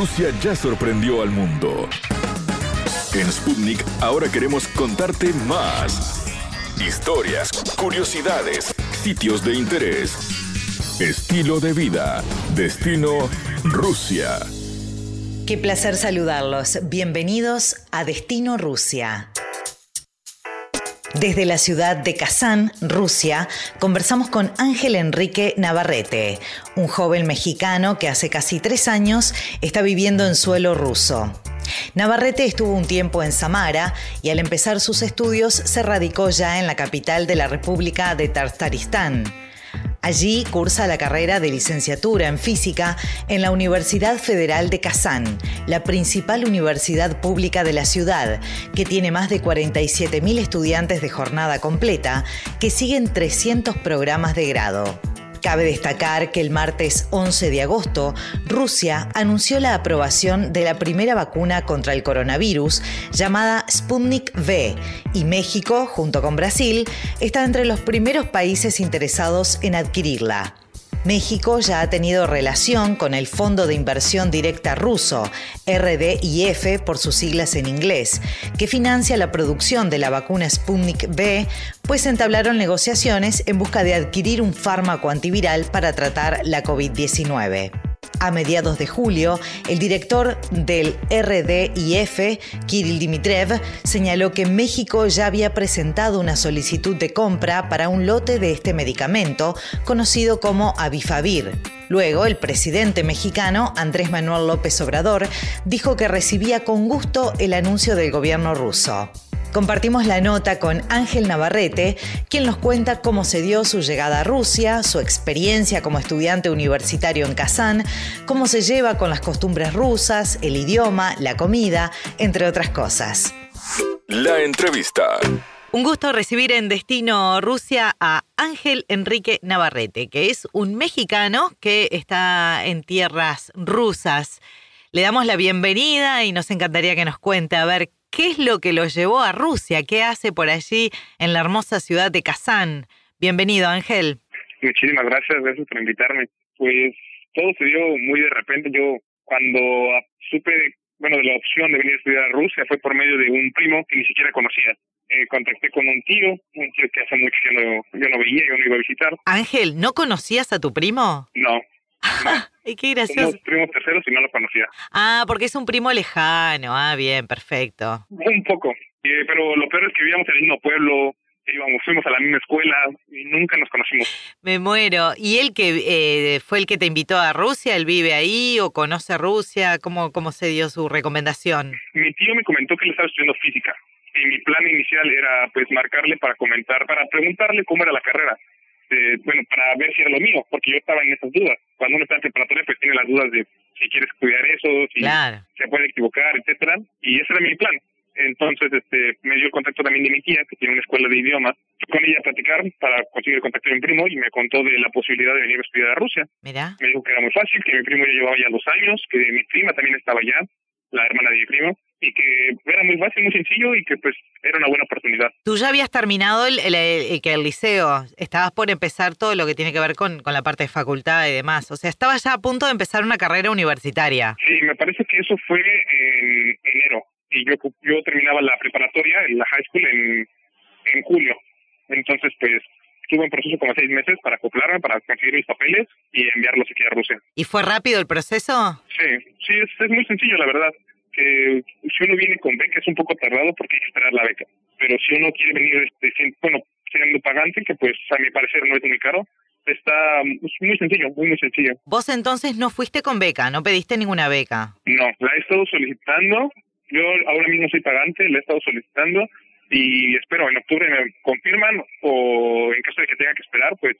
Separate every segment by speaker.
Speaker 1: Rusia ya sorprendió al mundo. En Sputnik ahora queremos contarte más. Historias, curiosidades, sitios de interés, estilo de vida, destino Rusia.
Speaker 2: Qué placer saludarlos. Bienvenidos a Destino Rusia. Desde la ciudad de Kazán, Rusia, conversamos con Ángel Enrique Navarrete, un joven mexicano que hace casi tres años está viviendo en suelo ruso. Navarrete estuvo un tiempo en Samara y al empezar sus estudios se radicó ya en la capital de la República de Tartaristán. Allí cursa la carrera de licenciatura en física en la Universidad Federal de Kazán, la principal universidad pública de la ciudad, que tiene más de 47.000 estudiantes de jornada completa que siguen 300 programas de grado. Cabe destacar que el martes 11 de agosto, Rusia anunció la aprobación de la primera vacuna contra el coronavirus llamada Sputnik V y México, junto con Brasil, está entre los primeros países interesados en adquirirla. México ya ha tenido relación con el Fondo de Inversión Directa ruso, RDIF por sus siglas en inglés, que financia la producción de la vacuna Sputnik V, pues entablaron negociaciones en busca de adquirir un fármaco antiviral para tratar la COVID-19. A mediados de julio, el director del RDIF, Kirill Dimitrev, señaló que México ya había presentado una solicitud de compra para un lote de este medicamento, conocido como Avifavir. Luego, el presidente mexicano, Andrés Manuel López Obrador, dijo que recibía con gusto el anuncio del gobierno ruso. Compartimos la nota con Ángel Navarrete, quien nos cuenta cómo se dio su llegada a Rusia, su experiencia como estudiante universitario en Kazán, cómo se lleva con las costumbres rusas, el idioma, la comida, entre otras cosas.
Speaker 1: La entrevista.
Speaker 2: Un gusto recibir en Destino Rusia a Ángel Enrique Navarrete, que es un mexicano que está en tierras rusas. Le damos la bienvenida y nos encantaría que nos cuente a ver ¿Qué es lo que lo llevó a Rusia? ¿Qué hace por allí en la hermosa ciudad de Kazán? Bienvenido, Ángel.
Speaker 3: Muchísimas gracias, gracias por invitarme. Pues todo se dio muy de repente. Yo cuando supe, bueno, de la opción de venir a estudiar a Rusia fue por medio de un primo que ni siquiera conocía. Eh, contacté con un tío, un tío que hace mucho que no, yo no veía, yo no iba a visitar.
Speaker 2: Ángel, ¿no conocías a tu primo?
Speaker 3: No.
Speaker 2: Ay, qué gracioso.
Speaker 3: Somos primos terceros y no lo conocía.
Speaker 2: Ah, porque es un primo lejano. Ah, bien, perfecto.
Speaker 3: Un poco. Eh, pero lo peor es que vivíamos en el mismo pueblo, íbamos, fuimos a la misma escuela y nunca nos conocimos.
Speaker 2: Me muero. ¿Y él que eh, fue el que te invitó a Rusia? ¿Él vive ahí o conoce Rusia? ¿Cómo, ¿Cómo se dio su recomendación?
Speaker 3: Mi tío me comentó que él estaba estudiando física y mi plan inicial era pues marcarle para comentar, para preguntarle cómo era la carrera. Eh, bueno, para ver si era lo mío, porque yo estaba en esas dudas. Cuando uno está en preparatoria, pues tiene las dudas de si quiere estudiar eso, si se puede equivocar, etcétera. Y ese era mi plan. Entonces, este, me dio el contacto también de mi tía, que tiene una escuela de idiomas. Fui con ella a platicar para conseguir el contacto de mi primo y me contó de la posibilidad de venir a estudiar a Rusia.
Speaker 2: Mira.
Speaker 3: Me dijo que era muy fácil, que mi primo ya llevaba ya dos años, que mi prima también estaba allá, la hermana de mi primo, y que era muy fácil, muy sencillo y que pues era una buena oportunidad.
Speaker 2: Tú ya habías terminado el, el, que el liceo, estabas por empezar todo lo que tiene que ver con, con la parte de facultad y demás, o sea, estabas ya a punto de empezar una carrera universitaria.
Speaker 3: Sí, me parece que eso fue en enero y yo, yo terminaba la preparatoria, en la high school, en, en julio. Entonces, pues tuve un proceso como seis meses para acoplarme, para conseguir mis papeles y enviarlos aquí a Rusia.
Speaker 2: ¿Y fue rápido el proceso?
Speaker 3: Sí, sí, es, es muy sencillo, la verdad que si uno viene con beca es un poco tardado porque hay que esperar la beca. Pero si uno quiere venir, este, bueno, siendo pagante, que pues a mi parecer no es muy caro, está muy sencillo, muy, muy sencillo.
Speaker 2: Vos entonces no fuiste con beca, no pediste ninguna beca.
Speaker 3: No, la he estado solicitando. Yo ahora mismo soy pagante, la he estado solicitando y espero en octubre me confirman o en caso de que tenga que esperar, pues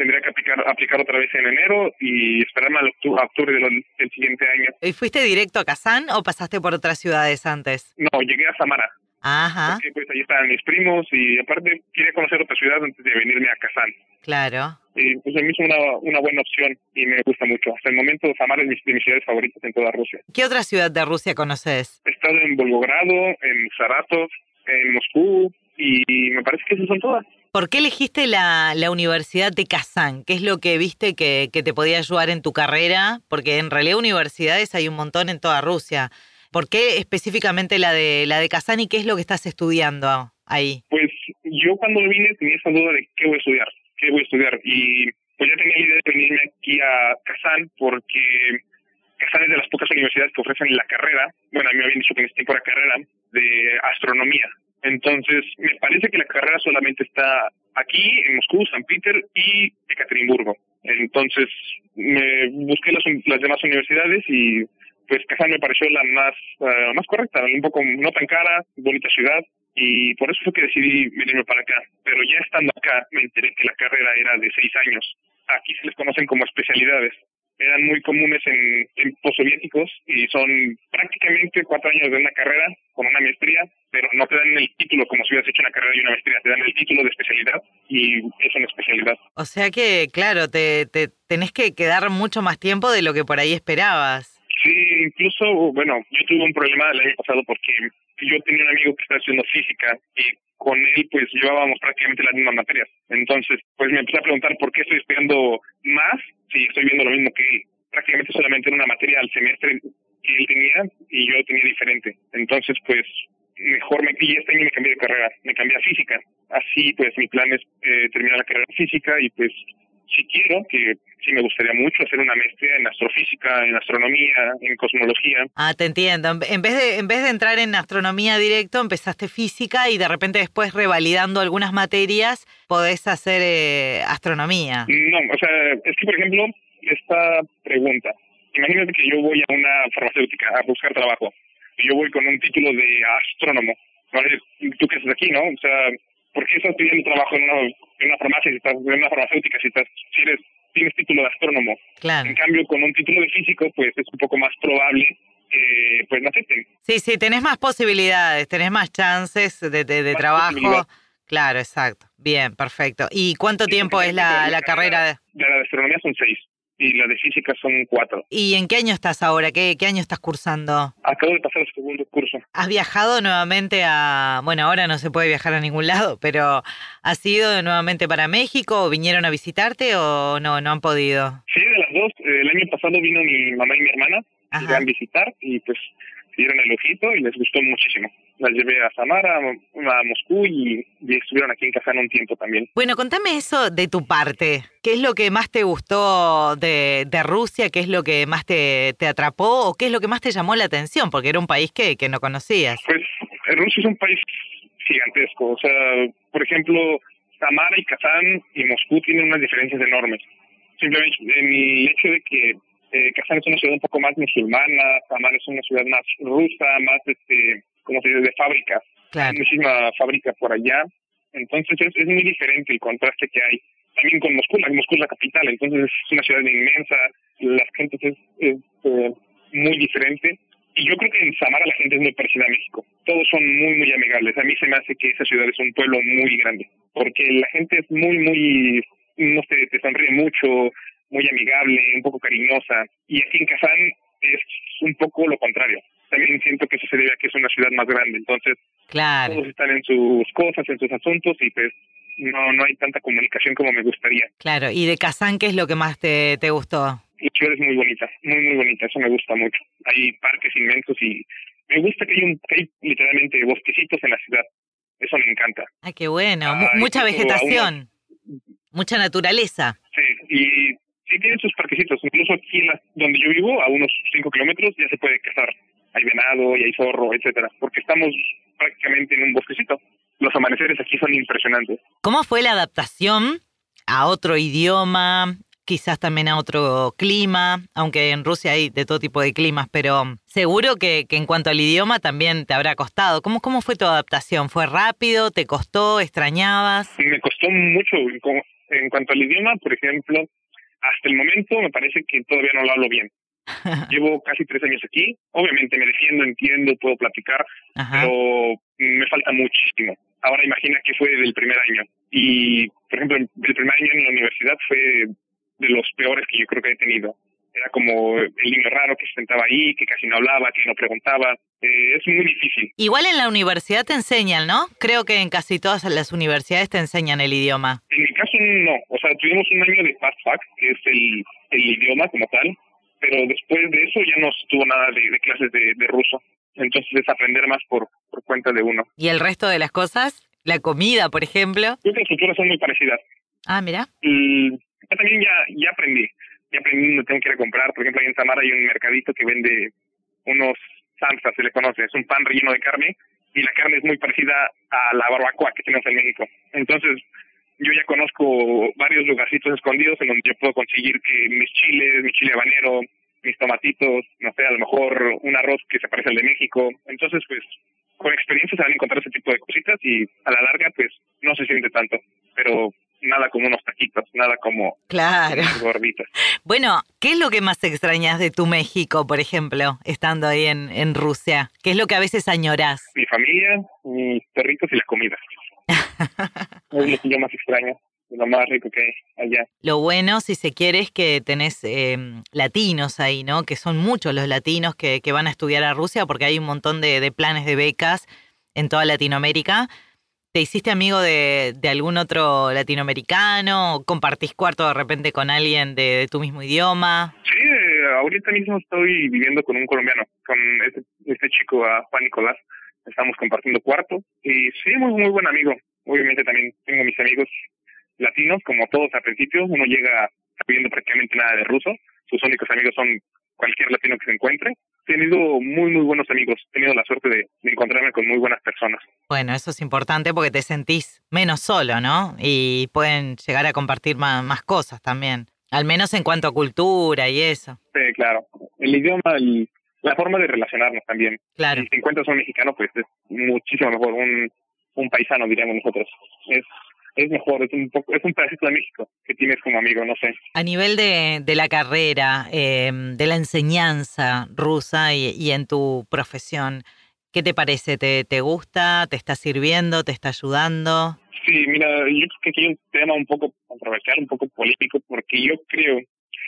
Speaker 3: tendría que aplicar, aplicar otra vez en enero y esperarme a octubre, del, siguiente año.
Speaker 2: ¿Y fuiste directo a Kazán o pasaste por otras ciudades antes?
Speaker 3: No, llegué a Samara.
Speaker 2: Ajá.
Speaker 3: Porque pues allí estaban mis primos y aparte quería conocer otra ciudad antes de venirme a Kazán.
Speaker 2: Claro.
Speaker 3: Y pues mí es una, una buena opción y me gusta mucho. Hasta el momento Samara es de mis ciudades favoritas en toda Rusia.
Speaker 2: ¿Qué otra ciudad de Rusia conoces?
Speaker 3: He estado en Volgogrado, en Saratov, en Moscú y me parece que esas son todas.
Speaker 2: ¿Por qué elegiste la, la Universidad de Kazán? ¿Qué es lo que viste que, que te podía ayudar en tu carrera? Porque en realidad universidades hay un montón en toda Rusia. ¿Por qué específicamente la de la de Kazán y qué es lo que estás estudiando ahí?
Speaker 3: Pues yo cuando vine tenía esa duda de qué voy a estudiar, qué voy a estudiar y pues ya tenía la idea de venirme aquí a Kazán porque Kazán es de las pocas universidades que ofrecen la carrera, bueno, a mí me habían dicho que en este tiempo era carrera de astronomía. Entonces, me parece que la carrera solamente está aquí, en Moscú, San Peter y Ekaterimburgo. Entonces, me busqué las, las demás universidades y pues Kazán me pareció la más, uh, más correcta, un poco no tan cara, bonita ciudad, y por eso fue que decidí venirme para acá. Pero ya estando acá me enteré que la carrera era de seis años. Aquí se les conocen como especialidades. Eran muy comunes en tiempos soviéticos y son prácticamente cuatro años de una carrera con una maestría, pero no te dan el título como si hubieras hecho una carrera y una maestría, te dan el título de especialidad y es una especialidad.
Speaker 2: O sea que, claro, te, te tenés que quedar mucho más tiempo de lo que por ahí esperabas.
Speaker 3: Sí, incluso, bueno, yo tuve un problema el año pasado porque yo tenía un amigo que estaba haciendo física y con él pues llevábamos prácticamente las mismas materias. Entonces, pues me empecé a preguntar por qué estoy estudiando más si estoy viendo lo mismo que él. Prácticamente solamente en una materia al semestre que él tenía y yo tenía diferente. Entonces, pues mejor me y este año me cambié de carrera, me cambié a física. Así pues mi plan es eh, terminar la carrera de física y pues si quiero, que sí me gustaría mucho hacer una maestría en astrofísica, en astronomía, en cosmología.
Speaker 2: Ah, te entiendo. En vez de en vez de entrar en astronomía directo, empezaste física y de repente después revalidando algunas materias podés hacer eh, astronomía.
Speaker 3: No, o sea, es que por ejemplo, esta pregunta, imagínate que yo voy a una farmacéutica a buscar trabajo y yo voy con un título de astrónomo. Tú que estás aquí, ¿no? O sea, ¿por qué estás pidiendo trabajo en una, en una farmacia si estás en una farmacéutica si estás si eres tienes título de astrónomo?
Speaker 2: Claro.
Speaker 3: En cambio, con un título de físico, pues es un poco más probable que pues no acepten.
Speaker 2: Sí, sí, tenés más posibilidades, tenés más chances de, de, de trabajo. Claro, exacto. Bien, perfecto. ¿Y cuánto
Speaker 3: Sí,
Speaker 2: tiempo es la,
Speaker 3: la
Speaker 2: la carrera? de-
Speaker 3: De la de astronomía son seis y la de física son cuatro.
Speaker 2: ¿Y en qué año estás ahora? ¿Qué, qué año estás cursando?
Speaker 3: Acabo de pasar el segundo curso.
Speaker 2: ¿Has viajado nuevamente a... Bueno, ahora no se puede viajar a ningún lado, pero ¿has ido nuevamente para México o vinieron a visitarte o no, no han podido?
Speaker 3: Sí, de las dos. El año pasado vino mi mamá y mi hermana,
Speaker 2: Ajá.
Speaker 3: iban a visitar y pues dieron el ojito y les gustó muchísimo. Las llevé a Samara, a Moscú y, y estuvieron aquí en Kazán un tiempo también.
Speaker 2: Bueno, contame eso de tu parte. ¿Qué es lo que más te gustó de, de Rusia? ¿Qué es lo que más te, te atrapó? ¿O qué es lo que más te llamó la atención? Porque era un país que, que no conocías.
Speaker 3: Pues Rusia es un país gigantesco. O sea, por ejemplo, Samara y Kazán y Moscú tienen unas diferencias enormes. Simplemente en el hecho de que eh, Kazán es una ciudad un poco más musulmana, Samara es una ciudad más rusa, más, este, como se dice, de fábricas.
Speaker 2: Claro.
Speaker 3: Hay muchísima fábrica por allá. Entonces es, es muy diferente el contraste que hay. También con Moscú, la- Moscú es la capital, entonces es una ciudad inmensa, la gente es, es, eh, muy diferente. Y yo creo que en Samara la gente es muy parecida a México. Todos son muy, muy amigables. A mí se me hace que esa ciudad es un pueblo muy grande, porque la gente es muy, muy, no sé, te sonríe mucho, muy amigable, un poco cariñosa. Y aquí en Kazán es un poco lo contrario. También siento que eso se debe a que es una ciudad más grande, entonces
Speaker 2: Claro.
Speaker 3: todos están en sus cosas, en sus asuntos y pues no no hay tanta comunicación como me gustaría.
Speaker 2: Claro. ¿Y de Kazán qué es lo que más te, te gustó?
Speaker 3: La ciudad es muy bonita, muy muy bonita, eso me gusta mucho. Hay parques inmensos y me gusta que hay, un, que hay literalmente bosquecitos en la ciudad. Eso me encanta.
Speaker 2: Ay, qué bueno.
Speaker 3: Ah,
Speaker 2: mucha vegetación. Mucha naturaleza.
Speaker 3: Sí, y sí tienen sus parquecitos. Incluso aquí en la- donde yo vivo, a unos 5 kilómetros, ya se puede cazar. Hay venado y hay zorro, etcétera, porque estamos prácticamente en un bosquecito. Los amaneceres aquí son impresionantes.
Speaker 2: ¿Cómo fue la adaptación a otro idioma? Quizás también a otro clima, aunque en Rusia hay de todo tipo de climas, pero seguro que, que en cuanto al idioma también te habrá costado. ¿Cómo, ¿Cómo fue tu adaptación? ¿Fue rápido? ¿Te costó? ¿Extrañabas?
Speaker 3: me costó mucho en cuanto al idioma, por ejemplo, hasta el momento me parece que todavía no lo hablo bien. Llevo casi tres años aquí, obviamente me defiendo, entiendo, puedo platicar,
Speaker 2: Ajá.
Speaker 3: pero me falta muchísimo. Ahora imagina que fue del primer año y, por ejemplo, el primer año en la universidad fue de los peores que yo creo que he tenido. Era como el niño raro que se sentaba ahí, que casi no hablaba, que no preguntaba. Eh, es muy difícil.
Speaker 2: Igual en la universidad te enseñan, ¿no? Creo que en casi todas las universidades te enseñan el idioma.
Speaker 3: En mi caso no, o sea, tuvimos un año de Fast Fact, que es el, el idioma como tal, pero después de eso ya no tuvo nada de, clases de, de, ruso. Entonces es aprender más por, por cuenta de uno.
Speaker 2: ¿Y el resto de las cosas? ¿La comida, por ejemplo?
Speaker 3: Creo que las culturas son muy parecidas.
Speaker 2: Ah, mira.
Speaker 3: Y yo también ya, ya aprendí. Ya aprendí, no tengo que ir a comprar. Por ejemplo, ahí en Samara hay un mercadito que vende unos samsas, se le conoce. Es un pan relleno de carne y la carne es muy parecida a la barbacoa que tenemos en México. Entonces, yo ya conozco varios lugarcitos escondidos en donde yo puedo conseguir que mis chiles, mi chile habanero, mis tomatitos, no sé, a lo mejor un arroz que se parece al de México. Entonces, pues, con experiencia se van a encontrar ese tipo de cositas y a la larga, pues, no se siente tanto. Pero nada como unos taquitos, nada como
Speaker 2: claro.
Speaker 3: gorditas.
Speaker 2: Bueno, ¿qué es lo que más extrañas de tu México, por ejemplo, estando ahí en, en Rusia? ¿Qué es lo que a veces añoras?
Speaker 3: Mi familia, mis perritos y la comida. es lo que yo más extraño lo más rico que hay allá.
Speaker 2: Lo bueno, si se quiere, es que tenés eh, latinos ahí, ¿no? Que son muchos los latinos que, que van a estudiar a Rusia porque hay un montón de, de, planes de becas en toda Latinoamérica. ¿Te hiciste amigo de, algún otro latinoamericano? ¿Compartís cuarto de repente con alguien de, tu mismo idioma?
Speaker 3: Sí, eh, ahorita mismo estoy viviendo con un colombiano, con este, este chico, a Juan Nicolás. Estamos compartiendo cuarto y sí, muy, muy buen amigo. Obviamente también tengo mis amigos latinos, como todos al principio, uno llega sabiendo prácticamente nada de ruso, sus únicos amigos son cualquier latino que se encuentre. Tenido muy, muy buenos amigos, he tenido la suerte de, encontrarme con muy buenas personas.
Speaker 2: Bueno, eso es importante porque te sentís menos solo, ¿no? Y pueden llegar a compartir más, más cosas también, al menos en cuanto a cultura y eso.
Speaker 3: Sí, claro. El idioma y la forma de relacionarnos también.
Speaker 2: Claro.
Speaker 3: Si encuentras un mexicano, pues es muchísimo mejor, un, un paisano, diríamos nosotros. Es es mejor, es un poco, es un pedacito de México que tienes como amigo, no sé.
Speaker 2: A nivel de, de la carrera, eh, de la enseñanza rusa y, y, en tu profesión, ¿qué te parece? ¿Te, ¿Te gusta? ¿Te está sirviendo? ¿Te está ayudando?
Speaker 3: Sí, mira, yo creo que aquí hay un tema un poco controversial, un poco político, porque yo creo,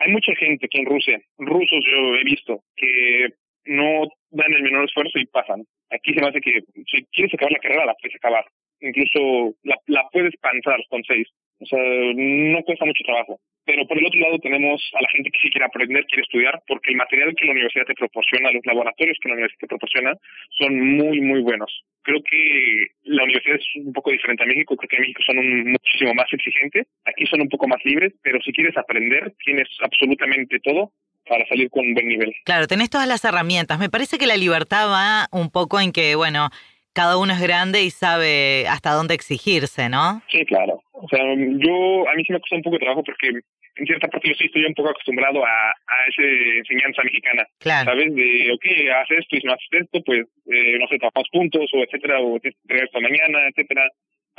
Speaker 3: hay mucha gente aquí en Rusia, rusos yo he visto, que no dan el menor esfuerzo y pasan. Aquí se me hace que si quieres acabar la carrera, la puedes acabar incluso la, la puedes panzar con seis. O sea, no cuesta mucho trabajo. Pero por el otro lado tenemos a la gente que sí quiere aprender, quiere estudiar, porque el material que la universidad te proporciona, los laboratorios que la universidad te proporciona, son muy, muy buenos. Creo que la universidad es un poco diferente a México, creo que en México son un, muchísimo más exigentes, aquí son un poco más libres, pero si quieres aprender, tienes absolutamente todo para salir con un buen nivel.
Speaker 2: Claro, tenés todas las herramientas. Me parece que la libertad va un poco en que, bueno, cada uno es grande y sabe hasta dónde exigirse, ¿no?
Speaker 3: Sí, claro. O sea, yo, a mí sí me cuesta un poco de trabajo porque en cierta parte yo sí estoy un poco acostumbrado a, a esa enseñanza mexicana.
Speaker 2: Claro.
Speaker 3: ¿Sabes? De, ok, haces esto y si no haces esto, pues, eh, no sé, trabajamos puntos o etcétera, o te esto mañana, etcétera.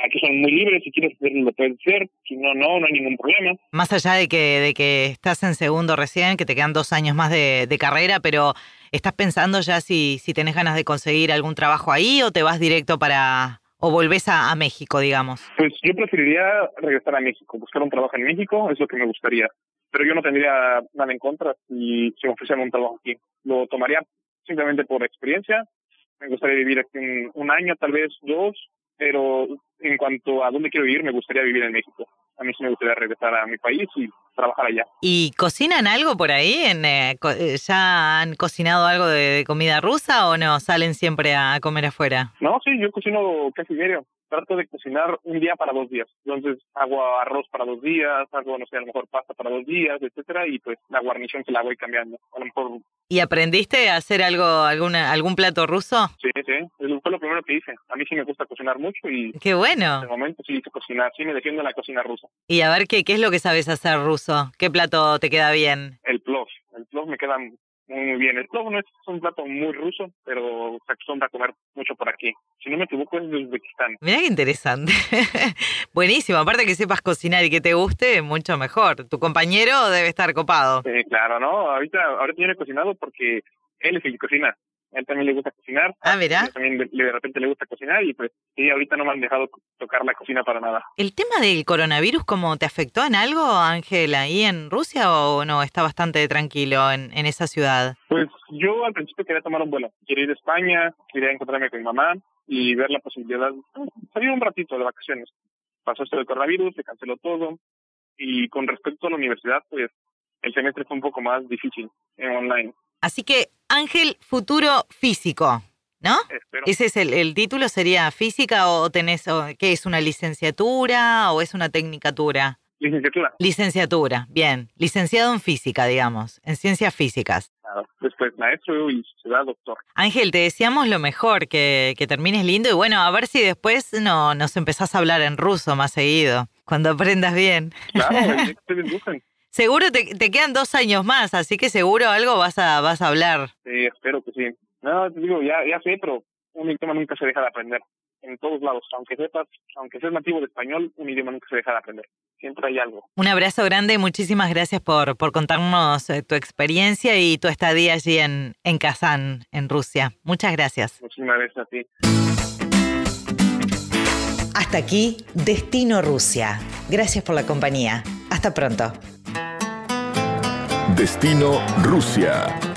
Speaker 3: Aquí son muy libres, si quieres hacerlo lo puedes hacer, si no, no, no hay ningún problema.
Speaker 2: Más allá de que, de que estás en segundo recién, que te quedan dos años más de, de carrera, pero ¿estás pensando ya si, si tenés ganas de conseguir algún trabajo ahí o te vas directo para, o volvés a, a, México, digamos?
Speaker 3: Pues yo preferiría regresar a México, buscar un trabajo en México, es lo que me gustaría. Pero yo no tendría nada en contra si, si me ofrecieran un trabajo aquí. Lo tomaría simplemente por experiencia. Me gustaría vivir aquí un, un año, tal vez dos, pero en cuanto a dónde quiero vivir, me gustaría vivir en México. A mí sí me gustaría regresar a mi país y trabajar allá.
Speaker 2: ¿Y cocinan algo por ahí? En, eh, ¿Ya han cocinado algo de, de, comida rusa o no? ¿Salen siempre a comer afuera?
Speaker 3: No, sí, yo cocino casi diario trato de cocinar un día para dos días. Entonces hago arroz para dos días, hago, no sé, a lo mejor pasta para dos días, etcétera, y pues la guarnición se la voy cambiando. A lo mejor...
Speaker 2: ¿Y aprendiste a hacer algo, alguna, algún plato ruso?
Speaker 3: Sí, sí, fue lo primero que hice. A mí sí me gusta cocinar mucho y...
Speaker 2: ¡Qué bueno!
Speaker 3: De momento sí hice cocinar, sí me defiendo en la cocina rusa.
Speaker 2: Y a ver, ¿qué, qué es lo que sabes hacer ruso? ¿Qué plato te queda bien?
Speaker 3: El plov. El plov me queda muy, muy bien. El plov no es un plato muy ruso, pero se acostumbra a comer mucho por aquí. Si no me equivoco, es de Uzbekistán.
Speaker 2: Mira qué interesante. Buenísimo. Aparte que sepas cocinar y que te guste, mucho mejor. Tu compañero debe estar copado.
Speaker 3: Sí, claro, ¿no? Ahorita, no he cocinado porque él es el que cocina. A él también le gusta cocinar.
Speaker 2: Ah, mira.
Speaker 3: También de, de repente le gusta cocinar y pues sí, ahorita no me han dejado tocar la cocina para nada.
Speaker 2: ¿El tema del coronavirus cómo te afectó en algo, Ángel, ahí en Rusia o no? Está bastante tranquilo en, en esa ciudad.
Speaker 3: Pues yo al principio quería tomar un vuelo. Quería ir a España, quería encontrarme con mi mamá y ver la posibilidad, salir un ratito de vacaciones. Pasó esto del coronavirus, se canceló todo y con respecto a la universidad, pues el semestre fue un poco más difícil en online.
Speaker 2: Así que, Ángel, futuro físico, ¿no?
Speaker 3: Espero.
Speaker 2: ¿Ese es el, el título? ¿Sería física o tenés, o, qué es una licenciatura o es una tecnicatura?
Speaker 3: Licenciatura.
Speaker 2: Licenciatura, bien. Licenciado en física, digamos, en ciencias físicas.
Speaker 3: Claro. Después maestro y doctor.
Speaker 2: Ángel, te deseamos lo mejor, que, que termines lindo y bueno, a ver si después no, nos empezás a hablar en ruso más seguido, cuando aprendas bien.
Speaker 3: Claro,
Speaker 2: Seguro te, te quedan dos años más, así que seguro algo vas a, vas a hablar.
Speaker 3: Sí, espero que sí. No, te digo, ya, ya sé, pero un idioma nunca se deja de aprender. En todos lados, aunque sepas, aunque seas nativo de español, un idioma nunca se deja de aprender. Siempre hay algo.
Speaker 2: Un abrazo grande y muchísimas gracias por, por contarnos eh, tu experiencia y tu estadía allí en, en Kazán, en Rusia. Muchas gracias.
Speaker 3: Muchísimas gracias a ti.
Speaker 2: Hasta aquí, Destino Rusia. Gracias por la compañía. Hasta pronto.
Speaker 1: Destino Rusia.